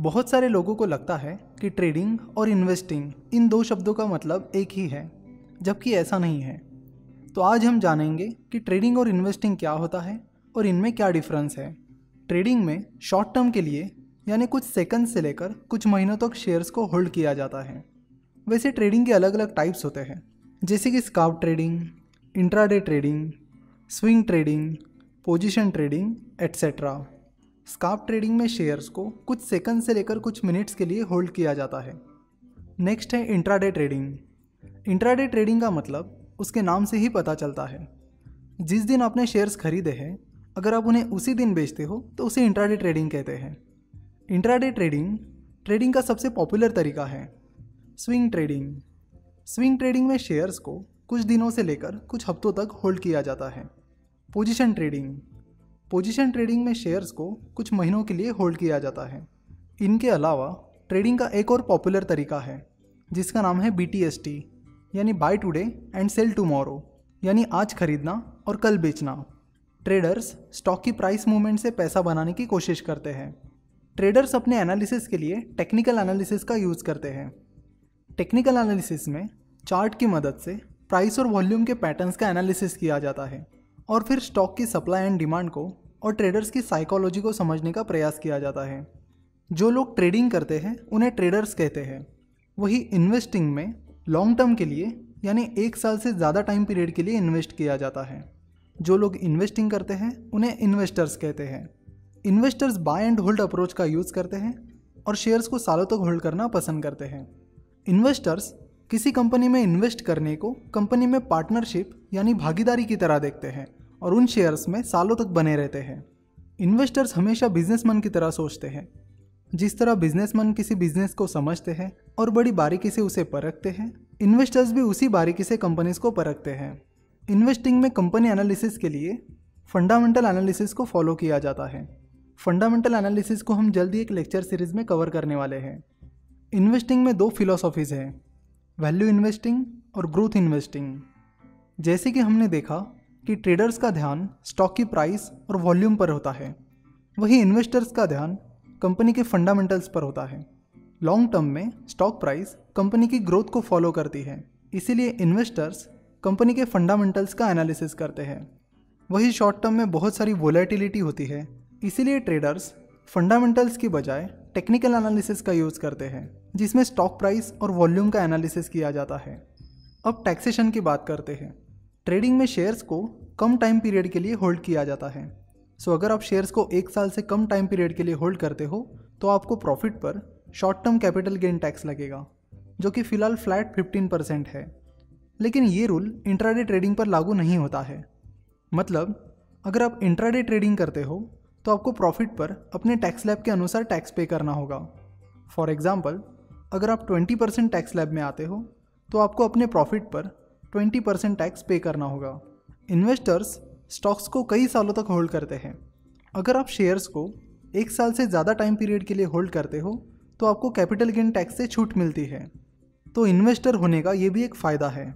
बहुत सारे लोगों को लगता है कि ट्रेडिंग और इन्वेस्टिंग इन दो शब्दों का मतलब एक ही है, जबकि ऐसा नहीं है। तो आज हम जानेंगे कि ट्रेडिंग और इन्वेस्टिंग क्या होता है और इनमें क्या डिफरेंस है। ट्रेडिंग में शॉर्ट टर्म के लिए, यानी कुछ सेकंड से लेकर कुछ महीनों तक शेयर्स को होल्ड किया जाता है। वैसे ट्रेडिंग के अलग अलग टाइप्स होते हैं, जैसे कि scalp trading intraday trading swing trading position trading etcetera scalp trading में शेयर्स को कुछ सेकंड से लेकर कुछ मिनट्स के लिए होल्ड किया जाता है। नेक्स्ट है इंट्राडे ट्रेडिंग। इंट्राडे ट्रेडिंग का मतलब उसके नाम से ही पता चलता है। जिस दिन आपने शेयर्स खरीदे हैं, अगर आप उन्हें उसी दिन बेचते हो तो उसे इंट्राडे ट्रेडिंग कहते हैं। इंट्राडे ट्रेडिंग ट्रेडिंग का सबसे पॉपुलर तरीका है। Swing trading. स्विंग ट्रेडिंग में शेयर्स को कुछ दिनों से लेकर कुछ हफ्तों तक होल्ड किया जाता है। Position trading. पोजीशन ट्रेडिंग में शेयर्स को कुछ महीनों के लिए होल्ड किया जाता है। इनके अलावा, ट्रेडिंग का एक और पॉपुलर तरीका है, जिसका नाम है बीटीएसटी यानी buy today and sell tomorrow यानी आज खरीदना और कल बेचना। ट्रेडर्स स्टॉक की प्राइस मूवमेंट से पैसा बनाने की कोशिश करते हैं। ट्रेडर्स अपने एनालिसिस के लिए टेक्निकल एनालिसिस का यूज़ करते हैं। टेक्निकल एनालिसिस में चार्ट की मदद से प्राइस और वॉल्यूम के पैटर्न्स का एनालिसिस किया जाता है। और फिर स्टॉक की सप्लाई एंड डिमांड को और ट्रेडर्स की साइकोलॉजी को समझने का प्रयास किया जाता है। जो लोग ट्रेडिंग करते हैं, उन्हें ट्रेडर्स कहते हैं। वही इन्वेस्टिंग में लॉन्ग टर्म के लिए, यानी एक साल से ज़्यादा टाइम पीरियड के लिए इन्वेस्ट किया जाता है। जो लोग इन्वेस्टिंग करते हैं, उन्हें इन्वेस्टर्स कहते हैं। Investors buy and hold approach का यूज़ करते हैं और शेयर्स को सालों तक तो होल्ड करना पसंद करते हैं। इन्वेस्टर्स किसी कंपनी में इन्वेस्ट करने को कंपनी में पार्टनरशिप यानी भागीदारी की तरह देखते हैं। और उन शेयर्स में सालों तक बने रहते हैं। इन्वेस्टर्स हमेशा बिजनेसमैन की तरह सोचते हैं। जिस तरह बिजनेसमैन किसी बिज़नेस को समझते हैं और बड़ी बारीकी से उसे परखते हैं, इन्वेस्टर्स भी उसी बारीकी से कंपनीज़ को परखते हैं। इन्वेस्टिंग में कंपनी एनालिसिस के लिए फंडामेंटल एनालिसिस को फॉलो किया जाता है। फंडामेंटल एनालिसिस को हम जल्दी एक लेक्चर सीरीज़ में कवर करने वाले हैं। इन्वेस्टिंग में दो फिलोसॉफीज़ हैं, वैल्यू इन्वेस्टिंग और ग्रोथ इन्वेस्टिंग। जैसे कि हमने देखा कि ट्रेडर्स का ध्यान स्टॉक की प्राइस और वॉल्यूम पर होता है। वही इन्वेस्टर्स का ध्यान कंपनी के फंडामेंटल्स पर होता है। लॉन्ग टर्म में स्टॉक प्राइस कंपनी की ग्रोथ को फॉलो करती है। इसीलिए इन्वेस्टर्स कंपनी के फंडामेंटल्स का एनालिसिस करते हैं। वही शॉर्ट टर्म में बहुत सारी वोलेटिलिटी होती है। इसीलिए ट्रेडर्स फंडामेंटल्स की बजाय टेक्निकल एनालिसिस का यूज़ करते हैं, जिसमें स्टॉक प्राइस और वॉल्यूम का एनालिसिस किया जाता है। अब टैक्सेशन की बात करते हैं। ट्रेडिंग में शेयर्स को कम टाइम पीरियड के लिए होल्ड किया जाता है। सो so, अगर आप शेयर्स को एक साल से कम टाइम पीरियड के लिए होल्ड करते हो तो आपको प्रॉफिट पर short term capital gain tax लगेगा जो कि फ़िलहाल फ्लैट 15 परसेंट है। लेकिन ये रूल इंट्राडे ट्रेडिंग पर लागू नहीं होता है। मतलब अगर आप इंट्राडे ट्रेडिंग करते हो तो आपको प्रॉफिट पर अपने टैक्स लैब के अनुसार टैक्स पे करना होगा। फॉर एग्ज़ाम्पल अगर आप 20 परसेंट टैक्स लैब में आते हो तो आपको अपने प्रॉफिट पर 20 परसेंट टैक्स पे करना होगा। इन्वेस्टर्स स्टॉक्स को कई सालों तक होल्ड करते हैं। अगर आप शेयर्स को एक साल से ज़्यादा टाइम पीरियड के लिए होल्ड करते हो तो आपको कैपिटल गेन टैक्स से छूट मिलती है। तो इन्वेस्टर होने का ये भी एक फ़ायदा है।